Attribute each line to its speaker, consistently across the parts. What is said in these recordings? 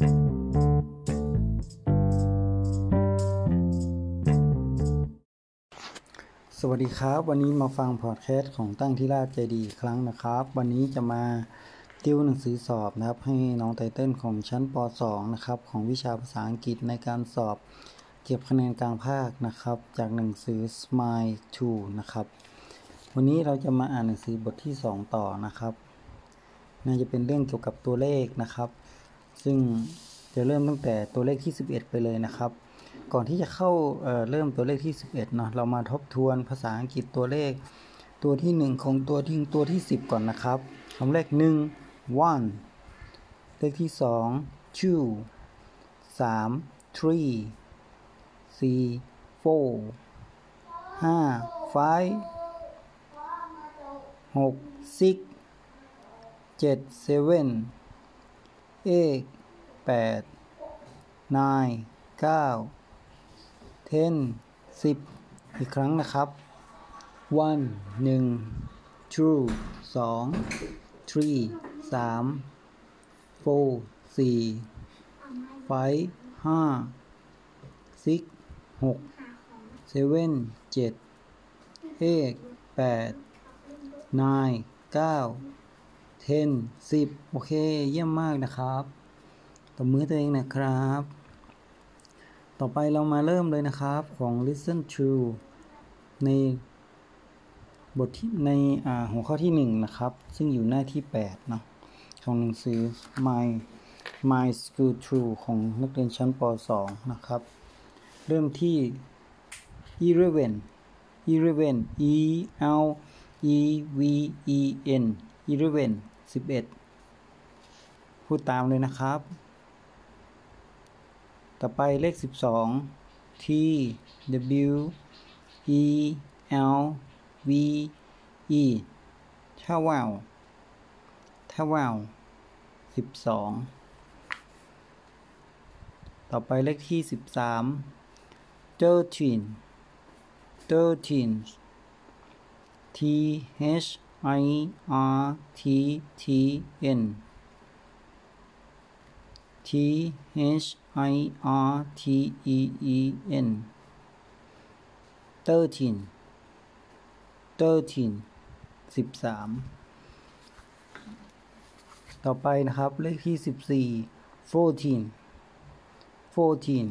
Speaker 1: สวัสดีครับ วันนี้มาฟังพอดแคสต์ของตั้งที่ราชใจดีอีกครั้งนะครับ วันนี้จะมาติวหนังสือสอบนะครับ ให้น้องไตเติ้ลของชั้นป .2 นะครับ ของวิชาภาษาอังกฤษในการสอบเก็บคะแนนกลางภาคนะครับ จากหนังสือ Smile 2 นะครับ วันนี้เราจะมาอ่านหนังสือบทที่ 2 ต่อนะครับน่าจะเป็นเรื่องเกี่ยวกับตัวเลขนะครับ ซึ่งจะเริ่มตั้งแต่ตัวเลขที่ 11 ไปเลยนะครับ ก่อนที่จะเข้าเเริ่มตัวเลขที่ 11เนาะเรามาทบทวนภาษาอังกฤษตัวเลข ตัวที่ 1 ของตัวที่ตัวที่ 10 ก่อนนะครับคำเลข1 one เลขที่ 2 two 3 three 4 four 5 five 6 six 7 seven eight 8 nine 9 ten สิบอีกครั้งนะครับ one หนึ่ง two สอง three สาม four สี่ five ห้า six หก seven เจ็ด eight แปด nine เก้า ten สิบโอเค เยี่ยมมากนะครับตบมือตัวเองนะครับ ต่อไปเรามาเริ่มเลยนะครับของ listen to ในบทที่ในหัวข้อที่ 1 นะครับ ซึ่งอยู่หน้าที่ 8 เนาะของหนังสือ my my school true ของนักเรียนชั้นป .2 นะครับ เริ่มที่ eleven eleven e l e v e n eleven 11พูดตามเลยนะครับ ต่อไปเลข12 t w e l v e ถ้าว่าวถ้าว่าว12ต่อไปเลขที่13 thirteen thirteen t h i r t t n T H I R T E E N thirteen thirteen สิบสามต่อไปนะครับ เลขที่สิบสี่ fourteen fourteen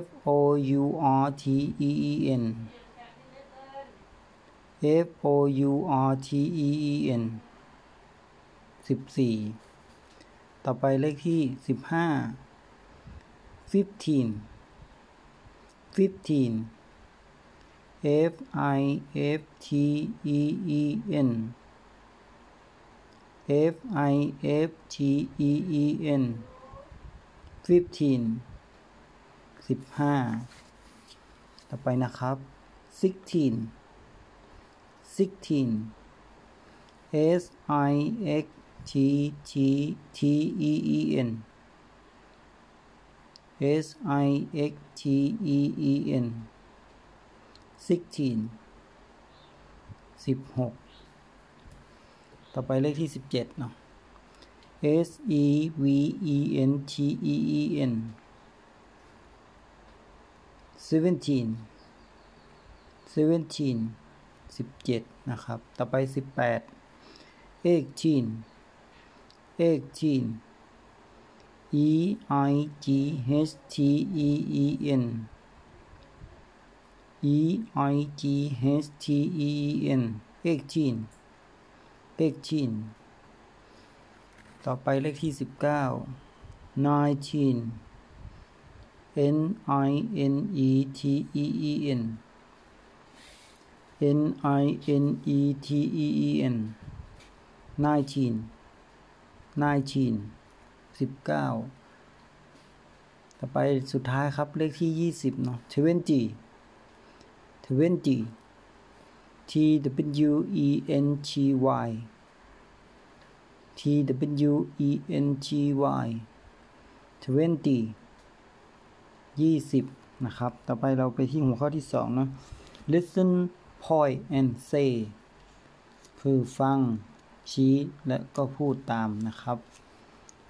Speaker 1: F O U R T E E N F O U R T E E N สิบสี่ต่อไปเลขที่สิบห้า fifteen fifteen F I F T E E N F I F T E E N fifteen สิบห้าต่อไปนะครับ sixteen sixteen S I X T T T E E N S I X T E E N sixteen สิบหกต่อไปเลขที่สิบเจ็ดเนาะ S E V E N T E E N seventeen seventeen สิบเจ็ดนะครับ ต่อไปสิบแปด eighteen eighteen E I G H T E E N E I G H T E E N eighteen eighteen ต่อไปเลขที่สิบเก้า nineteen N I N E T E E N N I N E T E E N nineteen nineteen สิบเก้าต่อไปสุดท้ายครับเลขที่ยี่สิบเนาะ twenty twenty T W E N T Y T W E N T Y twenty ยี่สิบนะครับ ต่อไปเราไปที่หัวข้อที่สองเนาะ listen point and say คือฟังชี้และก็พูดตามนะครับ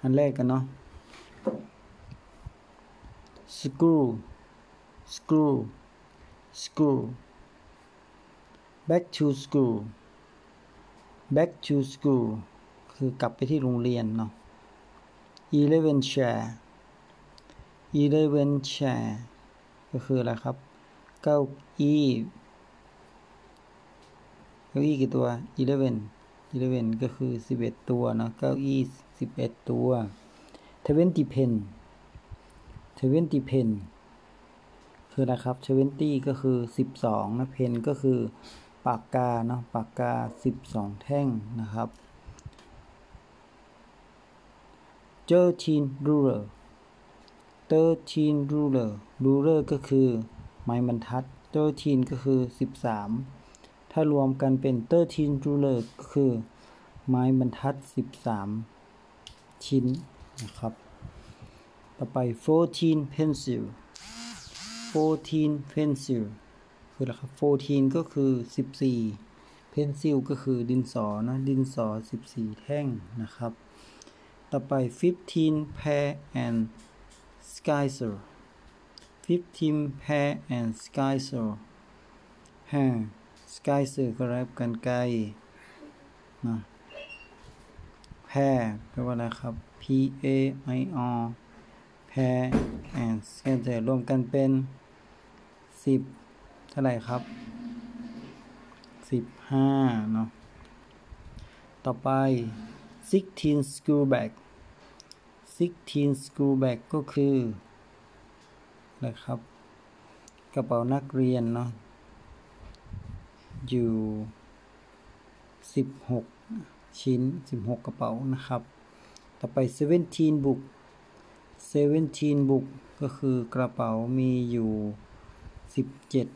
Speaker 1: อันแรกกันเนาะ screw screw screw back to school back to school คือกลับไปที่โรงเรียนเนาะ eleven chair eleven chair ก็คืออะไรครับเก้าอี้ เก้าอี้กี่ตัว eleven eleven ก็คือสิบเอ็ดตัวเนาะเก้าอี้สิบเอ็ดตัว twenty pen twenty pen คือนะครับ twenty ก็คือสิบสองนะ pen ก็คือปากกาเนาะปากกาสิบสองแท่งนะครับ thirteen ruler thirteen ruler ruler ก็คือไม้บรรทัด thirteen ก็คือสิบสาม ถ้ารวมกันเป็น thirteen ruler ก็คือ ไม้บรรทัดสิบสามชิ้นนะครับ ต่อไป fourteen pencil fourteen pencil คืออะไรครับ fourteen ก็คือสิบสี่ pencil ก็คือดินสอนะ ดินสอสิบสี่แท่งนะครับ ต่อไป fifteen pair and skyser fifteen pair and skyser ห้า skyser ก็รับกันไกลนะ pair แปลว่าอะไรครับ p a i r pair and scatter รวมกันเป็นสิบเท่าไหร่ครับสิบห้าเนาะต่อไป sixteen school bag sixteen school bag ก็คืออะไรครับ กระเป๋านักเรียนเนาะ อยู่สิบหกชิ้นสิบหกกระเป๋านะครับ ต่อไป seventeen book seventeen book ก็คือกระเป๋ามีอยู่สิบเจ็ด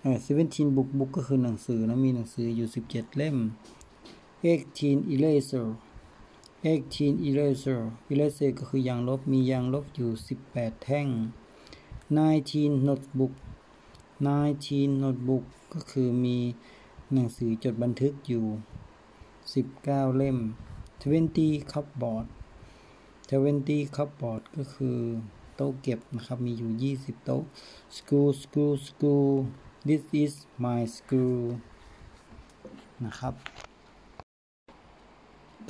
Speaker 1: เออ seventeen book book ก็คือหนังสือนะมีหนังสืออยู่สิบเจ็ดเล่ม eighteen eraser eighteen eraser eraser ก็คือยางลบมียางลบอยู่สิบแปดแท่ง nineteen notebook 19 notebook ก็คือมีหนังสือจดบันทึกอยู่ 19 เล่ม 20 cupboard 20 cupboard ก็คือโต๊ะเก็บนะครับ มีอยู่ 20 โต๊ะ school school school this is my school นะครับ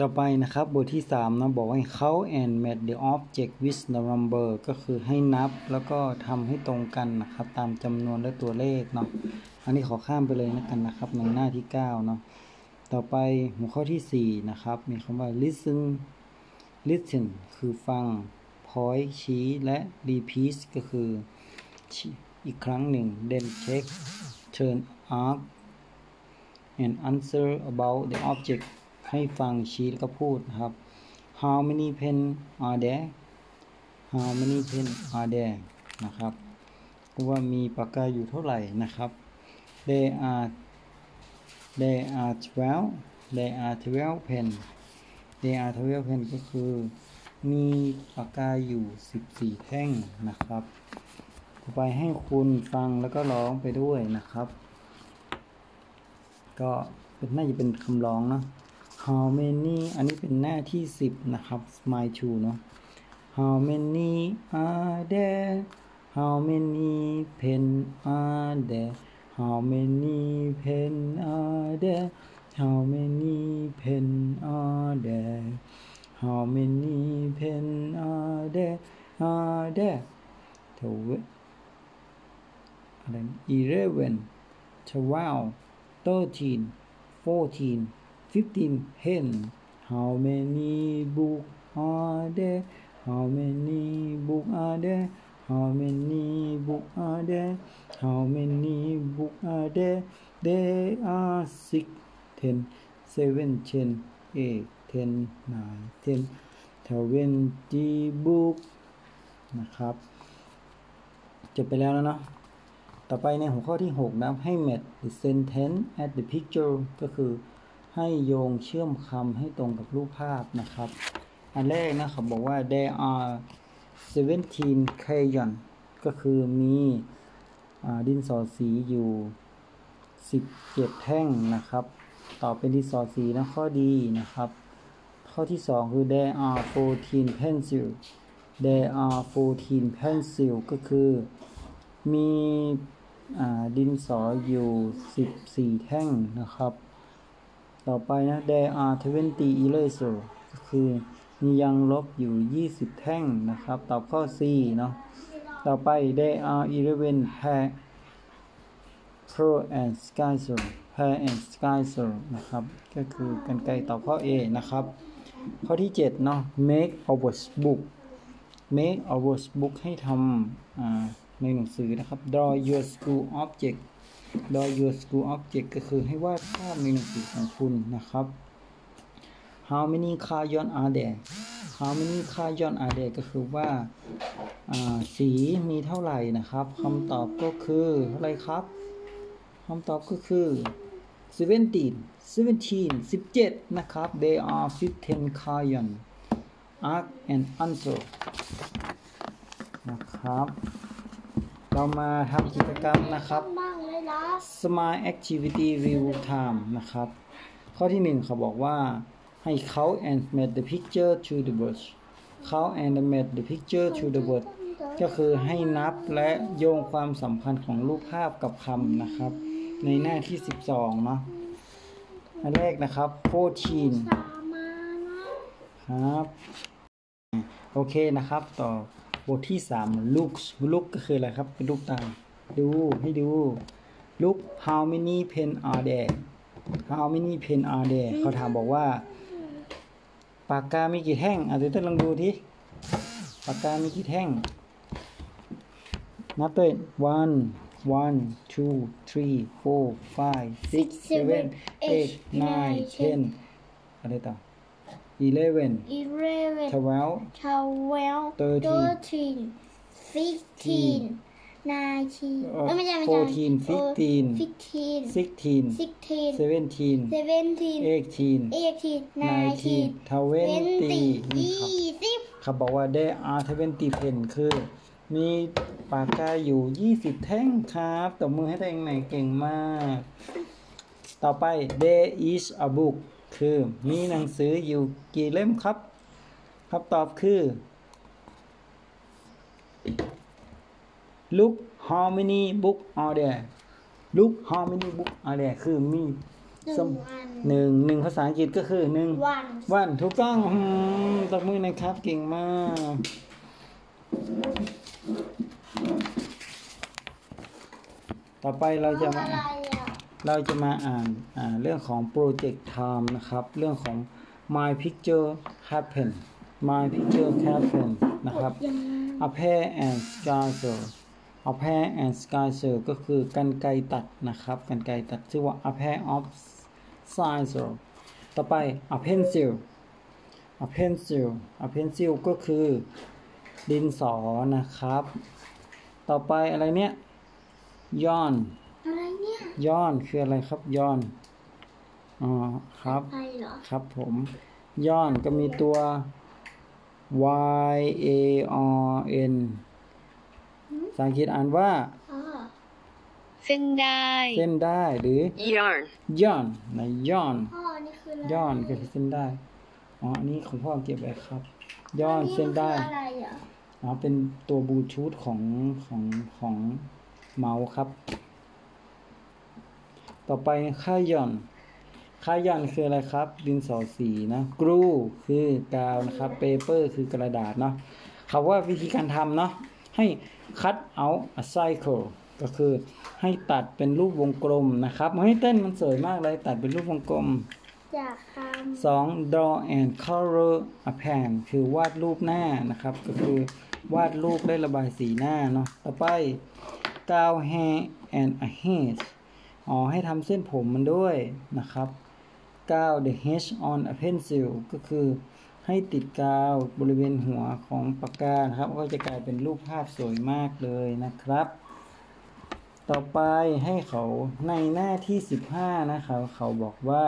Speaker 1: ต่อไปนะครับบทที่3นะบอกว่า count and match the object with the number ก็คือให้นับแล้วก็ทำให้ตรงกันนะครับ ตามจำนวนและตัวเลขเนาะอันนี้ขอข้ามไปเลยนะกันนะครับในหน้าที่9เนาะต่อไปหัวข้อที่ 4 นะครับ มีคำว่า listen listen คือฟัง point ชี้และ repeat ก็คืออีกครั้งหนึ่ง then check turn ask and answer about the object ให้ฟังชี้แล้วก็พูดนะครับ how many pen are there how many pen are there นะครับว่ามีปากกาอยู่เท่าไหร่นะครับ there are there are 12 there are 12 pen there are 12 pen ก็คือมีปากกาอยู่ 14 แท่งนะครับต่อไปให้คุณฟังแล้วก็ร้องไปด้วยนะครับ ก็น่าจะเป็นคำร้องเนาะ how many อันนี้เป็นหน้าที่ 10 นะครับ smile to เนาะ how many are there how many pen are there how many pen are there how many pen are there how many pen are there are there เทวอะไร eleven twelve thirteen fourteen fifteen pen how many book are there how many book are there how many book are there how many book are there there are six ten seven ten eight ten nine ten twenty book นะครับจบไปแล้วแล้วเนาะต่อไปในหัวข้อที่ 6นะให้ match the sentence at the picture ก็คือ ให้โยงเชื่อมคำให้ตรงกับรูปภาพนะครับ อันแรกนะเขาบอกว่า there are 17 crayon ก็คือมีดินสอสีอยู่ 17 แท่งนะครับ ต่อเป็นดินสอสีนะข้อดีนะครับ ข้อที่สองคือ there are 14 pencil there are 14 pencil ก็คือ มีอ่าดินสออยู่ 14 แท่งนะครับ ต่อไปนะ there are 20 eraser ก็คือมียางลบอยู่ 20 แท่งนะครับ ตอบข้อ C เนาะต่อไป there are 11 pair pearl and scissor pear and scissor นะครับ ก็คือกันไกรตอบข้อ A นะครับ ข้อที่ 7 เนาะ make a workbook make a workbook ให้ทำในหนังสือนะครับ draw your school object d r a your school object ก็คือให้วาดภาพในหนังสือของคุณนะครับ how many crayon are there how many crayon are there ก็คือว่าาสีมีเท่าไหร่นะครับคำตอบก็คืออะไรครับคำตอบก็คือ17 17 17นะครับ there are 15 crayon arc and answer นะครับ เรามาทำกิจกรรมนะครับ
Speaker 2: บ้างเลยนะ
Speaker 1: Smart Activity Review Time นะครับ ข้อที่หนึ่งเขาบอกว่าให้ count and match the picture to the word count and match the picture to the word ก็คือให้นับและโยงความสัมพันธ์ของรูปภาพกับคำนะครับ ในหน้าที่ 12 เนาะอันแรกนะครับ 14
Speaker 2: สามานะครับ
Speaker 1: โอเคนะครับต่อ บทที่3 look look ก็คืออะไรครับ เป็นลูกตาดูให้ดู look how many pen are there how many pen are there เขาถามบอกว่า ปากกามีกี่แท่งอะเดี๋ยวต้นลองดูทีปากกามีกี่แท่ง นับเลย one one two three four five six seven eight nine ten อะไรต่อ eleven
Speaker 2: eleven
Speaker 1: twelve
Speaker 2: ทาวเวล
Speaker 1: Thirteen
Speaker 2: ฟิฟทีนนายทีน
Speaker 1: เอ่อ
Speaker 2: ไม่ใช่ไม่ใช่
Speaker 1: fourteen fifteen
Speaker 2: ฟิฟทีน
Speaker 1: sixteen
Speaker 2: ซิกทีน
Speaker 1: seventeen
Speaker 2: เซเวนทีน
Speaker 1: eighteen
Speaker 2: เอทีนนายที
Speaker 1: nineteen
Speaker 2: น
Speaker 1: twenty นี่
Speaker 2: ยี่
Speaker 1: ครับ
Speaker 2: สิบ
Speaker 1: เขาบอกว่า there are twenty pen คือ มีปากกาอยู่ 20 แท่งครับตบมือให้ตัวเองหน่อยเก่งมาก ต่อไป there is a book คือมีหนังสืออยู่กี่เล่มครับคำตอบคือ look how many book are there look how many book are there คือมี
Speaker 2: หนึ่
Speaker 1: ส
Speaker 2: ง
Speaker 1: ม
Speaker 2: วัน
Speaker 1: หนึ่งหนึ่งภาษาอังกฤษก็คือหนึ่ง
Speaker 2: วัน
Speaker 1: วันถูกต้องอืมตบมือหนะครับเก่งมาก ต่อไปเราจะมา
Speaker 2: อะไรอะ
Speaker 1: เราจะมาอ่านาเรื่องของ Project Time นะครับ เรื่องของ My Picture Happen My Picture Happen นะครับ A pair and scissor A pair and scissor ก็คือกันไกตัดนะครับ กันไกตัดชื่อว่า A pair of scissor ต่อไป A pencil A pencil A pencil ก็คือดินสอนะครับ ต่อไปอะไรเนี่ยย้อน
Speaker 2: ย
Speaker 1: ย้อนคืออะไรครับย้อนอ๋อครับ
Speaker 2: อะไรเหรอ
Speaker 1: ครับผมย้อนก็มีตัว y a r n ภาษาอังกฤษอ่านว่า
Speaker 2: อ๋อ
Speaker 3: เส้นได้
Speaker 1: เส้นได้หรือ
Speaker 3: yarn
Speaker 1: ย้อนนะย้อน
Speaker 2: พ่อนี่คืออะไร
Speaker 1: ย้อนก็คือเส้นได้อ๋ออันนี้ของพ่อเก็บไว้ครับ ย้อนเส้นได้
Speaker 2: อัคืออะไรอะ
Speaker 1: อ๋อเป็นตัวบลูทูธของของของเมาส์ครับ ต่อไปค่าย่อน ค่าย่อนคืออะไรครับ ดินสอสีนะกรูคือกาวนะครับเปเปอร์คือกระดาษเนาะคำว่าวิธีการทำเนาะให้ cut out a cycle ก็คือให้ตัดเป็นรูปวงกลมนะครับเฮ้ยเต้นมันสวยมากเลยตัดเป็นรูปวงกลม
Speaker 2: อยากท
Speaker 1: สอง draw and color a pan คือวาดรูปหน้านะครับ ก็คือวาดรูปได้ระบายสีหน้าเนาะต่อไป กาว hair and a head อ๋อให้ทำเส้นผมมันด้วยนะครับกาว the h on a pencil ก็คือให้ติดกาวบริเวณหัวของปากกานะครับ ก็จะกลายเป็นรูปภาพสวยมากเลยนะครับ ต่อไปให้เขาในหน้าที่ 15 นะครับ เขาบอกว่า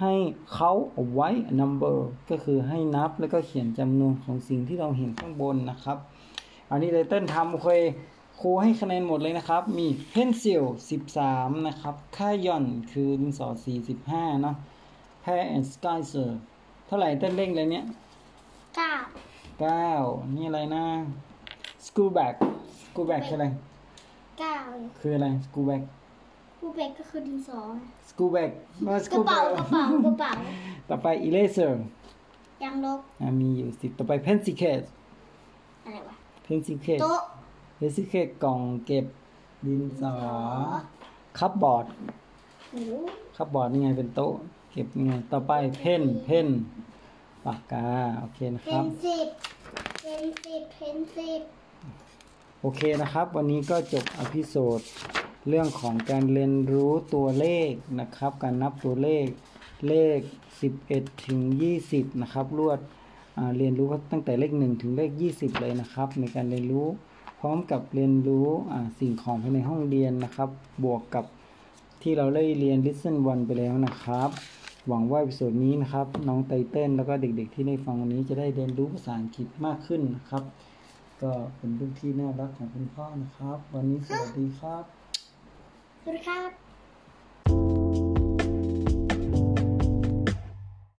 Speaker 1: ให้เขาเอาไว้ number ก็คือให้นับแล้วก็เขียนจำนวนของสิ่งที่เราเห็นข้างบนนะครับ อันนี้ไตเติ้ลทำโอเค ครูให้คะแนนหมดเลยนะครับ มี pencil 13 นะครับ ค่ายอนคือดินสอ45 เนาะ pair and scissor ท่าไหร่เต้นเร่งเลยเนี้ย
Speaker 2: เก้า
Speaker 1: เก้านี่อะไรนะ school bag school bag คืออะไร
Speaker 2: เก้า
Speaker 1: คืออะไร school bag
Speaker 2: ผู้เป็กก็คือดินสอ
Speaker 1: school bag ไม่
Speaker 2: กระ
Speaker 1: school
Speaker 2: เป๋า
Speaker 1: bag
Speaker 2: กระเป๋ากระเป๋า
Speaker 1: ต่อไป eraser
Speaker 2: ยางลบ
Speaker 1: อะมีอยู่สิบต่อไป pencil case
Speaker 2: อะไรวะ
Speaker 1: pencil case
Speaker 2: โต๊ะ
Speaker 1: pencil case กล่องเก็บดินสอ cupboard
Speaker 2: หู
Speaker 1: cupboard นี่ไงเป็นโต๊ะ เก็บนี่ไงต่อไป pen pen ปากกา โอเคนะครับ
Speaker 2: pencil pencil pencil
Speaker 1: โอเคนะครับ วันนี้ก็จบ episode เรื่องของการเรียนรู้ตัวเลขนะครับ การนับตัวเลขเลข 11 ถึง 20 นะครับรวดอ่าเรียนรู้ตั้งแต่เลข 1 ถึงเลข 20 เลยนะครับ ในการเรียนรู้ พร้อมกับเรียนรู้สิ่งของภายในห้องเรียนนะครับ บวกกับที่เราได้เรียน Listen 1ไปแล้วนะครับ หวังว่า episode นี้นะครับ น้องไตเติ้ลแล้วก็เด็กๆ ที่ได้ฟังวันนี้จะได้เรียนรู้ภาษาอังกฤษมากขึ้นนะครับ ก็เป็นเรื่องที่น่ารักของคุณพ่อนะครับ วันนี้สวัสดีครับ
Speaker 2: สวัสดีครับ